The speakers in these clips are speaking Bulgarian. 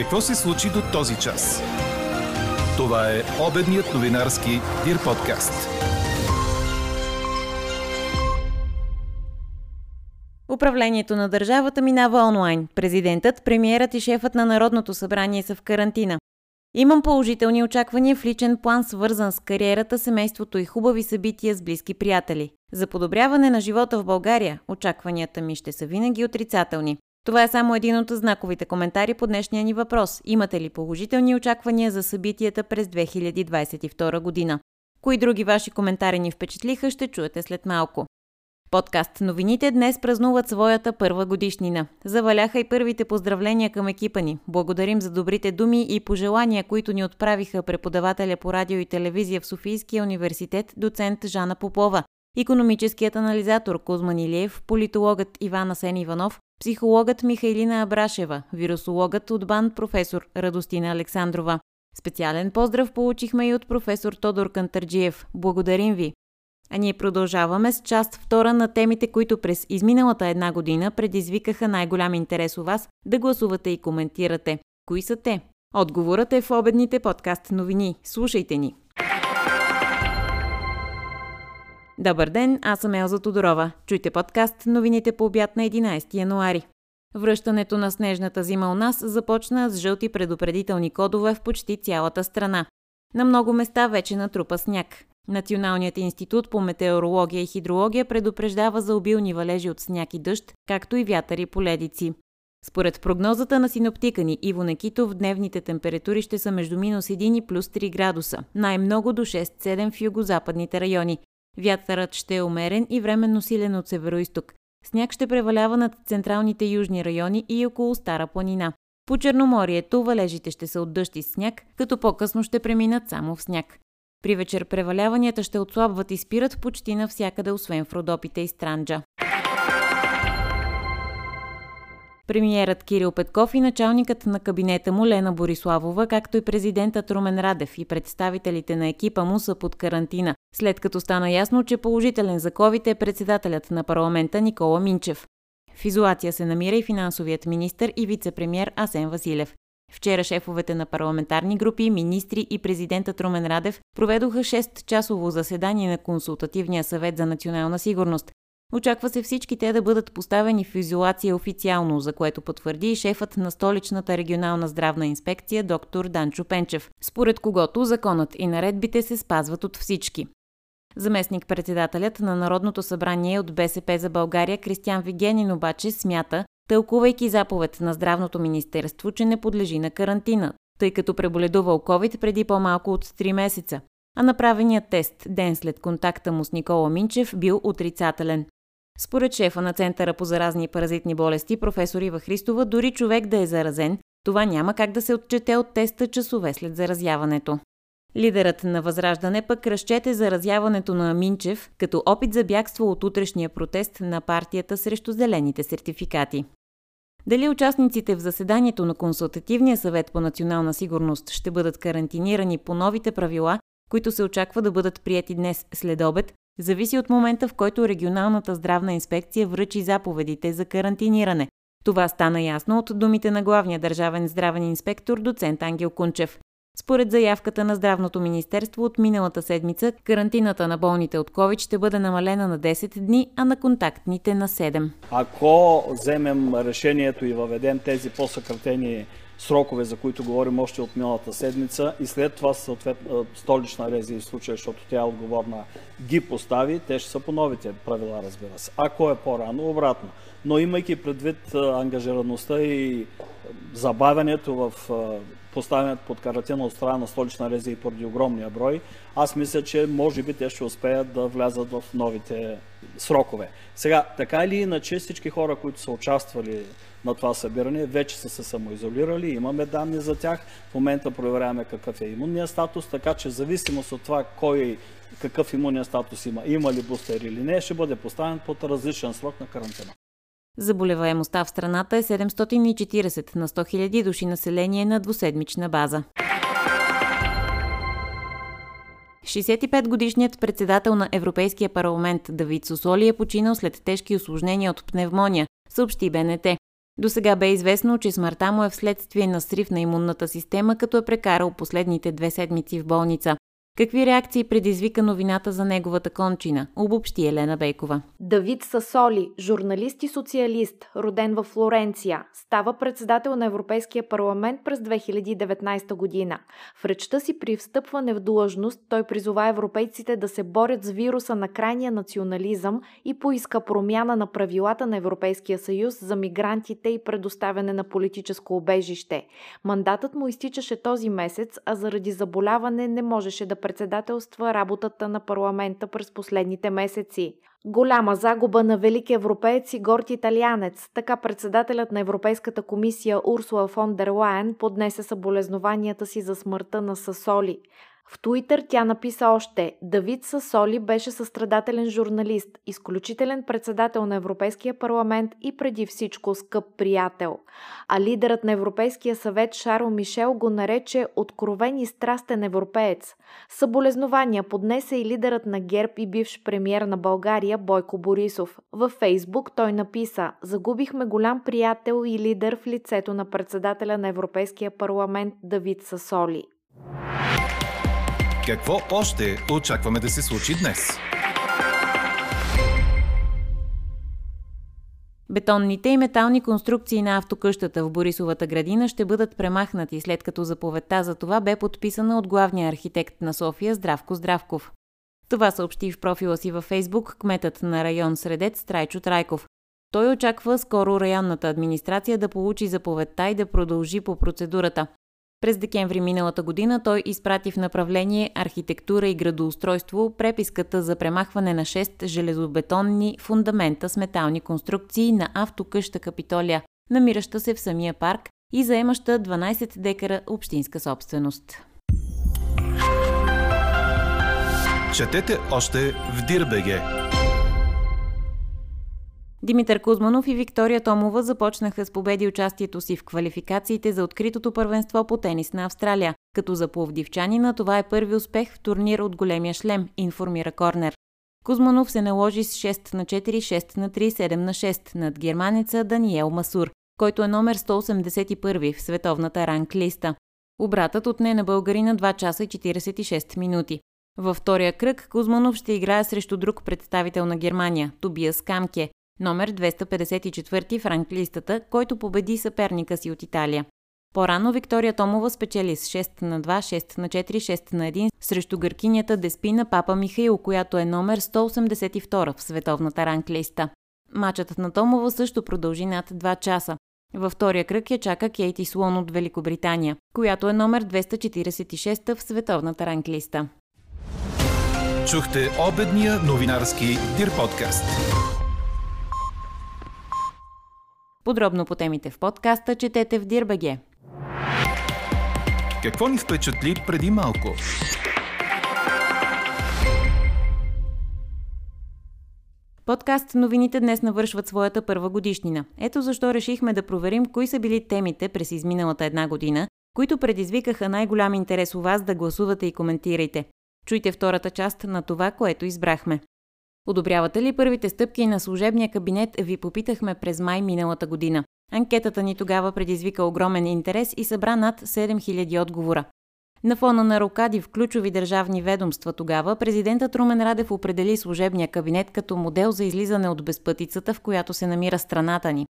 Какво се случи до този час? Това е обедният новинарски Дир подкаст. Управлението на държавата минава онлайн. Президентът, премиерът и шефът на Народното събрание са в карантина. Имам положителни очаквания в личен план, свързан с кариерата, семейството и хубави събития с близки приятели. За подобряване на живота в България, очакванията ми ще са винаги отрицателни. Това е само един от знаковите коментари по днешния ни въпрос. Имате ли положителни очаквания за събитията през 2022 година? Кои други ваши коментари ни впечатлиха, ще чуете след малко. Подкаст новините днес празнуват своята първа годишнина. Заваляха и първите поздравления към екипа ни. Благодарим за добрите думи и пожелания, които ни отправиха преподавателя по радио и телевизия в Софийския университет, доцент Жана Попова, економическият анализатор Кузман Илиев, политологът Иван Асен Иванов, психологът Михайлина Абрашева, вирусологът от БАН професор Радостина Александрова. Специален поздрав получихме и от професор Тодор Кантарджиев. Благодарим ви! А ние продължаваме с част втора на темите, които през изминалата една година предизвикаха най-голям интерес у вас да гласувате и коментирате. Кои са те? Отговорът е в обедните подкаст новини. Слушайте ни! Добър ден, аз съм Елза Тодорова. Чуйте подкаст новините по обяд на 11 януари. Връщането на снежната зима у нас започна с жълти предупредителни кодове в почти цялата страна. На много места вече натрупа сняг. Националният институт по метеорология и хидрология предупреждава за обилни валежи от сняг и дъжд, както и вятър и поледици. Според прогнозата на синоптика ни Иво Некитов, дневните температури ще са между минус 1 и плюс 3 градуса, най-много до 6-7 в югозападните райони. Вятърът ще е умерен и временно силен от североисток. Сняг ще превалява над централните южни райони и около Стара планина. По Черноморието валежите ще са от дъжд и сняг, като по-късно ще преминат само в сняг. При вечер преваляванията ще отслабват и спират почти навсякъде, освен в Родопите и Странджа. Премиерът Кирил Петков и началникът на кабинета му Лена Бориславова, както и президентът Румен Радев и представителите на екипа му са под карантина, след като стана ясно, че положителен за COVID е председателят на парламента Никола Минчев. В изолация се намира и финансовият министр и вице-премьер Асен Василев. Вчера шефовете на парламентарни групи, министри и президентът Румен Радев проведоха 6-часово заседание на Консултативния съвет за национална сигурност. Очаква се всички те да бъдат поставени в изолация официално, за което потвърди и шефът на столичната регионална здравна инспекция доктор Данчо Пенчев, според когото законът и наредбите се спазват от всички. Заместник-председателят на Народното събрание от БСП за България Кристиан Вигенин обаче смята, тълкувайки заповед на Здравното министерство, че не подлежи на карантина, тъй като преболедувал COVID преди по-малко от 3 месеца, а направеният тест ден след контакта му с Никола Минчев бил отрицателен. Според шефа на Центъра по заразни и паразитни болести, професор Ива Христова, дори човек да е заразен, това няма как да се отчете от теста часове след заразяването. Лидерът на Възраждане пък разчете заразяването на Минчев като опит за бягство от утрешния протест на партията срещу зелените сертификати. Дали участниците в заседанието на Консултативния съвет по национална сигурност ще бъдат карантинирани по новите правила, които се очаква да бъдат прияти днес след обед, зависи от момента, в който регионалната здравна инспекция връчи заповедите за карантиниране. Това стана ясно от думите на главния държавен здравен инспектор доцент Ангел Кунчев. Според заявката на Здравното министерство от миналата седмица, карантината на болните от COVID ще бъде намалена на 10 дни, а на контактните на 7. Ако вземем решението и въведем тези по-съкратени срокове, за които говорим още от миналата седмица и след това съответно столична рези в случая, защото тя е отговорна, ги постави, те ще са по новите правила, разбира се. Ако е по-рано, обратно. Но имайки предвид ангажираността и забавянето в поставянето под карантина от страна на столична рези и поради огромния брой, аз мисля, че може би те ще успеят да влязат в новите срокове. Сега, така или иначе, всички хора, които са участвали на това събиране, вече са се самоизолирали, имаме данни за тях. В момента проверяваме какъв е имунния статус, така че в зависимост от това кой какъв имунния статус има, има ли бустер или не, ще бъде поставен под различен срок на карантина. Заболеваемостта в страната е 740 на 100 000 души население на двуседмична база. 65-годишният председател на Европейския парламент Давид Сосоли е починал след тежки осложнения от пневмония, съобщи БНТ. До сега бе известно, че смъртта му е вследствие на срив на имунната система, като е прекарал последните две седмици в болница. Какви реакции предизвика новината за неговата кончина? Обобщи Елена Бейкова. Давид Сасоли, журналист и социалист, роден в Флоренция, става председател на Европейския парламент през 2019 година. В речта си при встъпване в длъжност той призова европейците да се борят с вируса на крайния национализъм и поиска промяна на правилата на Европейския съюз за мигрантите и предоставяне на политическо обежище. Мандатът му изтичаше този месец, а заради заболяване не можеше да председателства работата на парламента през последните месеци. Голяма загуба на велик европеец и горд италианец. Така председателят на Европейската комисия Урсула фон дер Лайен поднесе съболезнованията си за смъртта на Сасоли. В Туитър тя написа още Давид Сасоли беше състрадателен журналист, изключителен председател на Европейския парламент и преди всичко скъп приятел. А лидерът на Европейския съвет Шарл Мишел го нарече откровен и страстен европеец. Съболезнования поднесе и лидерът на ГЕРБ и бивш премьер на България Бойко Борисов. Във Фейсбук той написа Загубихме голям приятел и лидер в лицето на председателя на Европейския парламент Давид Сасоли. Какво още очакваме да се случи днес? Бетонните и метални конструкции на автокъщата в Борисовата градина ще бъдат премахнати, след като заповедта за това бе подписана от главния архитект на София Здравко Здравков. Това съобщи в профила си във Фейсбук кметът на район Средец Трайчо Трайков. Той очаква скоро районната администрация да получи заповедта и да продължи по процедурата. През декември миналата година той изпрати в направление архитектура и градоустройство преписката за премахване на 6 железобетонни фундамента с метални конструкции на автокъща Капитолия, намираща се в самия парк и заемаща 12 декара общинска собственост. Четете още в Дирбеге! Димитър Кузманов и Виктория Томова започнаха с победи участието си в квалификациите за откритото първенство по тенис на Австралия, като за пловдивчанина това е първи успех в турнир от големия шлем, информира Корнер. Кузманов се наложи с 6 на 4, 6 на 3, 7 на 6 над германеца Даниел Масур, който е номер 181 в световната ранг листа. Обратът отне на българина 2 часа и 46 минути. Във втория кръг Кузманов ще играе срещу друг представител на Германия – Тобиас Камке, номер 254 в ранглистата, който победи съперника си от Италия. По-рано Виктория Томова спечели с 6 на 2, 6 на 4, 6 на 1 срещу гъркинята Деспина Папа Михаил, която е номер 182 в световната ранглиста. Мачът на Томова също продължи над 2 часа. Във втория кръг я чака Кейти Слон от Великобритания, която е номер 246 в световната ранглиста. Чухте обедния новинарски Дир подкаст. Подробно по темите в подкаста четете в Дирбеге. Какво ни впечатли преди малко? Подкаст новините днес навършват своята първа годишнина. Ето защо решихме да проверим кои са били темите през изминалата една година, които предизвикаха най-голям интерес у вас да гласувате и коментирайте. Чуйте втората част на това, което избрахме. Одобрявате ли първите стъпки на служебния кабинет, ви попитахме през май миналата година. Анкетата ни тогава предизвика огромен интерес и събра над 7000 отговора. На фона на рокади в ключови държавни ведомства тогава, президентът Румен Радев определи служебния кабинет като модел за излизане от безпътицата, в която се намира страната ни.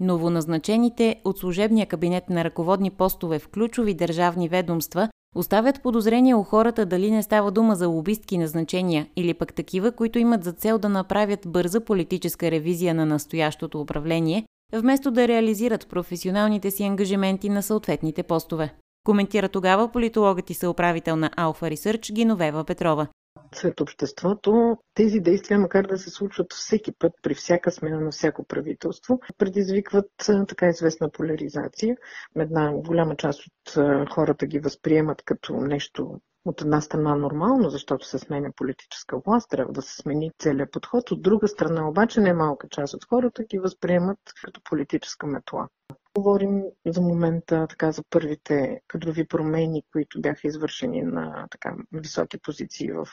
Новоназначените от служебния кабинет на ръководни постове в ключови държавни ведомства Оставят подозрение у хората дали не става дума за лобистки назначения или пък такива, които имат за цел да направят бърза политическа ревизия на настоящото управление, вместо да реализират професионалните си ангажименти на съответните постове. Коментира тогава политологът и съуправител на Alpha Research Гиновева Петрова сред обществото, тези действия, макар да се случват всеки път, при всяка смена на всяко правителство, предизвикват така известна поляризация. Една голяма част от хората ги възприемат като нещо от една страна нормално, защото се сменя политическа власт, трябва да се смени целият подход. От друга страна обаче немалка част от хората ги възприемат като политическа метла. Говорим за момента така за първите кадрови промени, които бяха извършени на така високи позиции в,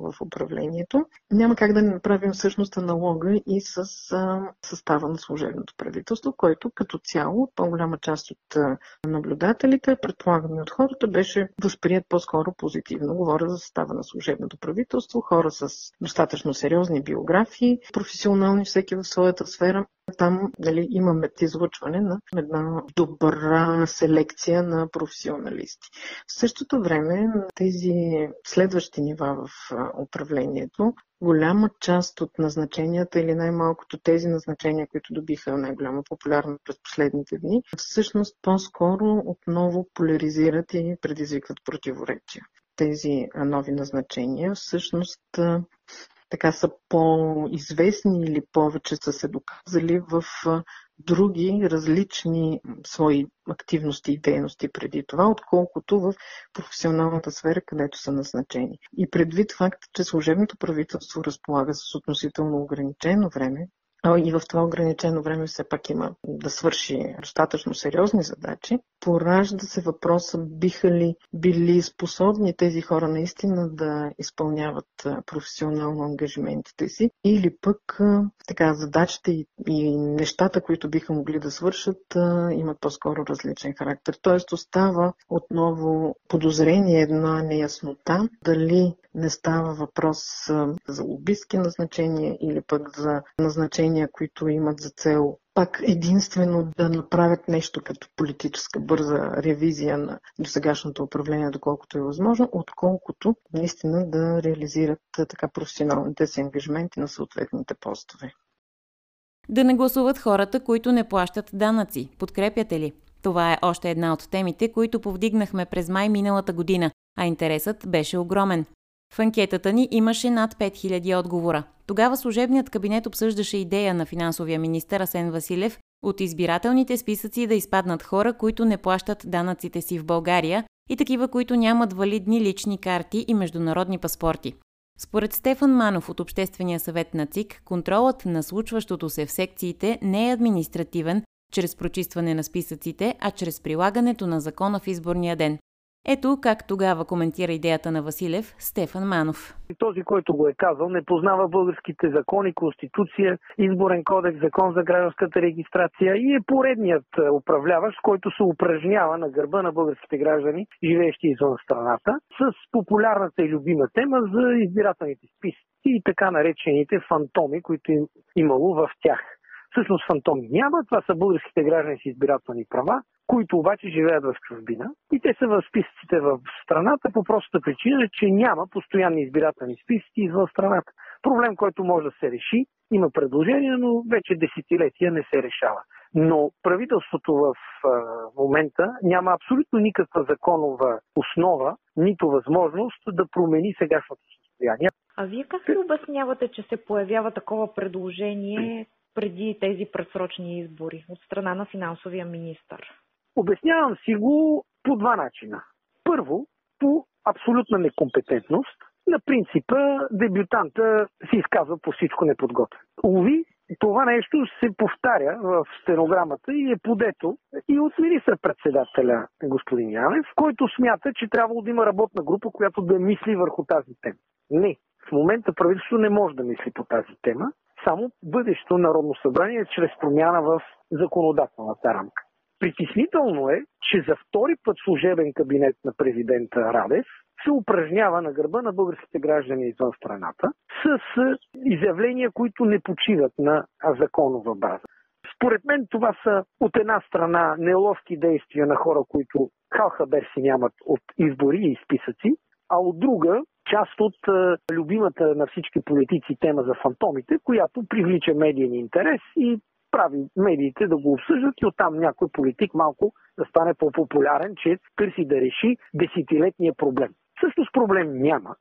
в управлението. Няма как да не направим всъщност аналога и с състава на служебното правителство, който като цяло по-голяма част от наблюдателите, предполагаме от хората, беше възприят по-скоро позитивно. Говоря за състава на служебното правителство, хора с достатъчно сериозни биографии, професионални всеки в своята сфера. Там дали, имаме излъчване на една добра селекция на професионалисти. В същото време тези следващи нива в управлението голяма част от назначенията или най-малкото тези назначения, които добиха най-голяма популярност през последните дни, всъщност по-скоро отново поляризират и предизвикват противоречия. Тези нови назначения всъщност така са по-известни или повече са се доказали в други различни свои активности и дейности преди това, отколкото в професионалната сфера, където са назначени. И предвид факта, че служебното правителство разполага с относително ограничено време, и в това ограничено време все пак има да свърши достатъчно сериозни задачи, поражда се въпроса биха ли били способни тези хора наистина да изпълняват професионално ангажиментите си или пък така задачите и, и нещата, които биха могли да свършат, имат по-скоро различен характер. Тоест остава отново подозрение, една неяснота дали не става въпрос за лобистки назначения или пък за назначения, които имат за цел пак единствено да направят нещо като политическа бърза ревизия на досегашното управление, доколкото е възможно, отколкото наистина да реализират така професионалните си ангажименти на съответните постове. Да не гласуват хората, които не плащат данъци. Подкрепяте ли? Това е още една от темите, които повдигнахме през май миналата година, а интересът беше огромен. В анкетата ни имаше над 5000 отговора. Тогава служебният кабинет обсъждаше идея на финансовия министър Асен Василев от избирателните списъци да изпаднат хора, които не плащат данъците си в България и такива, които нямат валидни лични карти и международни паспорти. Според Стефан Манов от Обществения съвет на ЦИК, контролът на случващото се в секциите не е административен, чрез прочистване на списъците, а чрез прилагането на закона в изборния ден. Ето как тогава коментира идеята на Василев Стефан Манов. Този, който го е казал, не познава българските закони, конституция, изборен кодекс, закон за гражданската регистрация и е поредният е, управляващ, който се упражнява на гърба на българските граждани, живеещи извън страната, с популярната и любима тема за избирателните списъци и така наречените фантоми, които им имало в тях. Всъщност фантоми няма, това са българските граждани с избирателни права, които обаче живеят в чужбина и те са в списъците в страната по простата причина, че няма постоянни избирателни списъци извън страната. Проблем, който може да се реши, има предложение, но вече десетилетия не се решава. Но правителството в момента няма абсолютно никаква законова основа, нито възможност да промени сегашното състояние. А вие как ли обяснявате, че се появява такова предложение преди тези предсрочни избори от страна на финансовия министр? Обяснявам си го по два начина. Първо, по абсолютна некомпетентност. На принципа дебютанта си изказва по всичко неподготвен. Уви, това нещо се повтаря в стенограмата и е подето и от министър-председателя господин Янев, който смята, че трябва да има работна група, която да мисли върху тази тема. Не, в момента правителството не може да мисли по тази тема, само бъдещето Народно събрание чрез промяна в законодателната рамка. Притеснително е, че за втори път служебен кабинет на президента Радев се упражнява на гърба на българските граждани извън страната с изявления, които не почиват на законова база. Според мен това са от една страна неловки действия на хора, които халхабер си нямат от избори и списъци, а от друга част от любимата на всички политици тема за фантомите, която привлича медиен интерес и прави медиите да го обсъждат и оттам някой политик малко да стане по-популярен, че търси да реши десетилетния проблем. Всъщност проблем няма.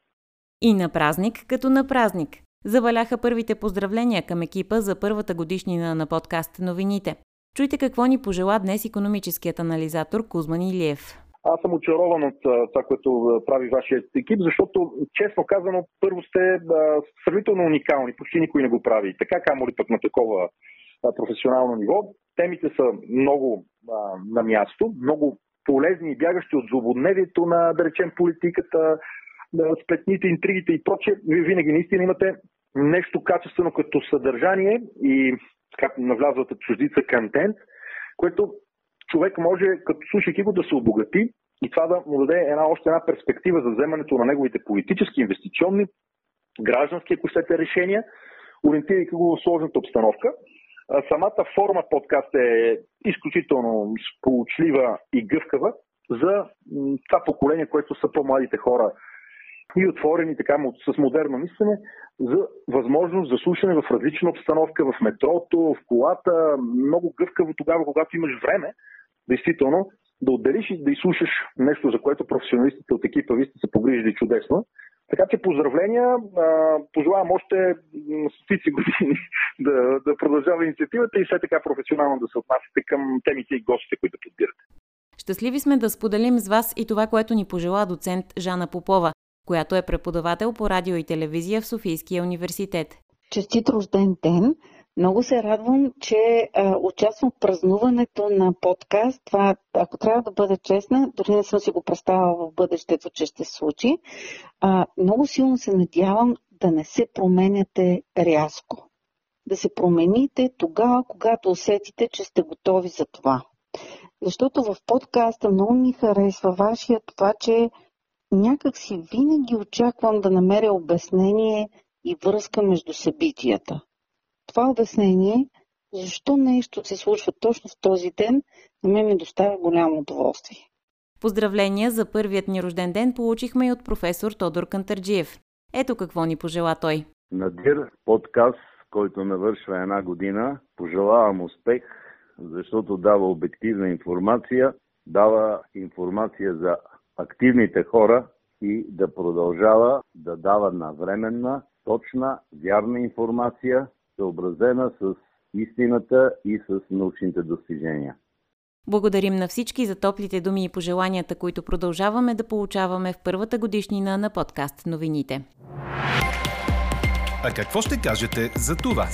И на празник като на празник. Заваляха първите поздравления към екипа за първата годишнина на подкаст новините. Чуйте какво ни пожела днес економическият анализатор Кузман Илиев. Аз съм очарован от това, което прави вашия екип, защото, честно казано, първо сте сравнително уникални. Почти никой не го прави. Така камо ли пък на такова професионално ниво. Темите са много а, на място, много полезни и бягащи от злободневието на, да речем, политиката, сплетните, интригите и прочее. Вие винаги наистина имате нещо качествено като съдържание и как навлязвате чуждица контент, което човек може, като слушайки го, да се обогати и това да му даде една, още една перспектива за вземането на неговите политически, инвестиционни, граждански, ако щете, решения, ориентирайки го в сложната обстановка. Самата форма подкаст е изключително сполучлива и гъвкава за това поколение, което са по-младите хора и отворени така с модерно мислене за възможност за слушане в различна обстановка, в метрото, в колата, много гъвкаво тогава, когато имаш време, действително, да отделиш и да изслушаш нещо, за което професионалистите от екипа ви сте се погрижили чудесно. Така че поздравления, пожелавам още стотици години да, да продължава инициативата и все така професионално да се отнасяте към темите и гостите, които подбирате. Щастливи сме да споделим с вас и това, което ни пожела доцент Жана Попова, която е преподавател по радио и телевизия в Софийския университет. Честит рожден ден! Много се радвам, че а, участвам в празнуването на подкаст. Това, ако трябва да бъда честна, дори не съм си го представила в бъдещето, че ще се случи. А, много силно се надявам да не се променяте рязко. Да се промените тогава, когато усетите, че сте готови за това. Защото в подкаста много ми харесва вашия това, че някак си винаги очаквам да намеря обяснение и връзка между събитията. Това обяснение, защо нещо се случва точно в този ден, на мен ми доставя голямо удоволствие. Поздравления за първият ни рожден ден получихме и от професор Тодор Кантарджиев. Ето какво ни пожела той. Надир подкаст, който навършва една година, пожелавам успех, защото дава обективна информация, дава информация за активните хора и да продължава да дава навременна, точна, вярна информация, съобразена с истината и с научните достижения. Благодарим на всички за топлите думи и пожеланията, които продължаваме да получаваме в първата годишнина на подкаст новините. А какво ще кажете за това?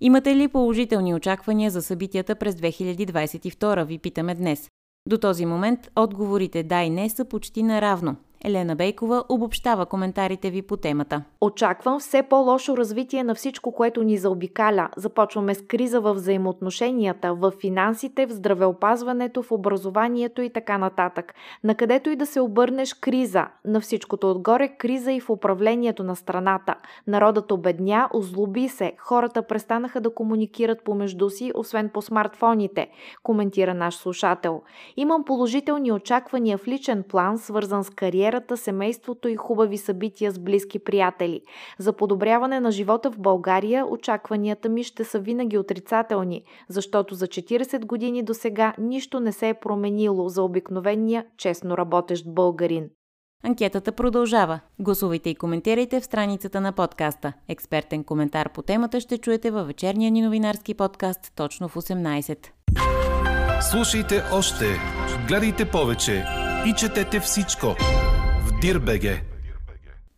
Имате ли положителни очаквания за събитията през 2022, ви питаме днес. До този момент отговорите да и не са почти наравно – Елена Бейкова обобщава коментарите ви по темата. Очаквам все по-лошо развитие на всичко, което ни заобикаля. Започваме с криза в взаимоотношенията, в финансите, в здравеопазването, в образованието и така нататък. Накъдето и да се обърнеш криза. На всичкото отгоре криза и в управлението на страната. Народът обедня, озлоби се, хората престанаха да комуникират помежду си, освен по смартфоните, коментира наш слушател. Имам положителни очаквания в личен план, свързан с кариера кариерата, семейството и хубави събития с близки приятели. За подобряване на живота в България очакванията ми ще са винаги отрицателни, защото за 40 години до сега нищо не се е променило за обикновения, честно работещ българин. Анкетата продължава. Гласувайте и коментирайте в страницата на подкаста. Експертен коментар по темата ще чуете във вечерния ни новинарски подкаст точно в 18. Слушайте още, гледайте повече и четете всичко Dir.bg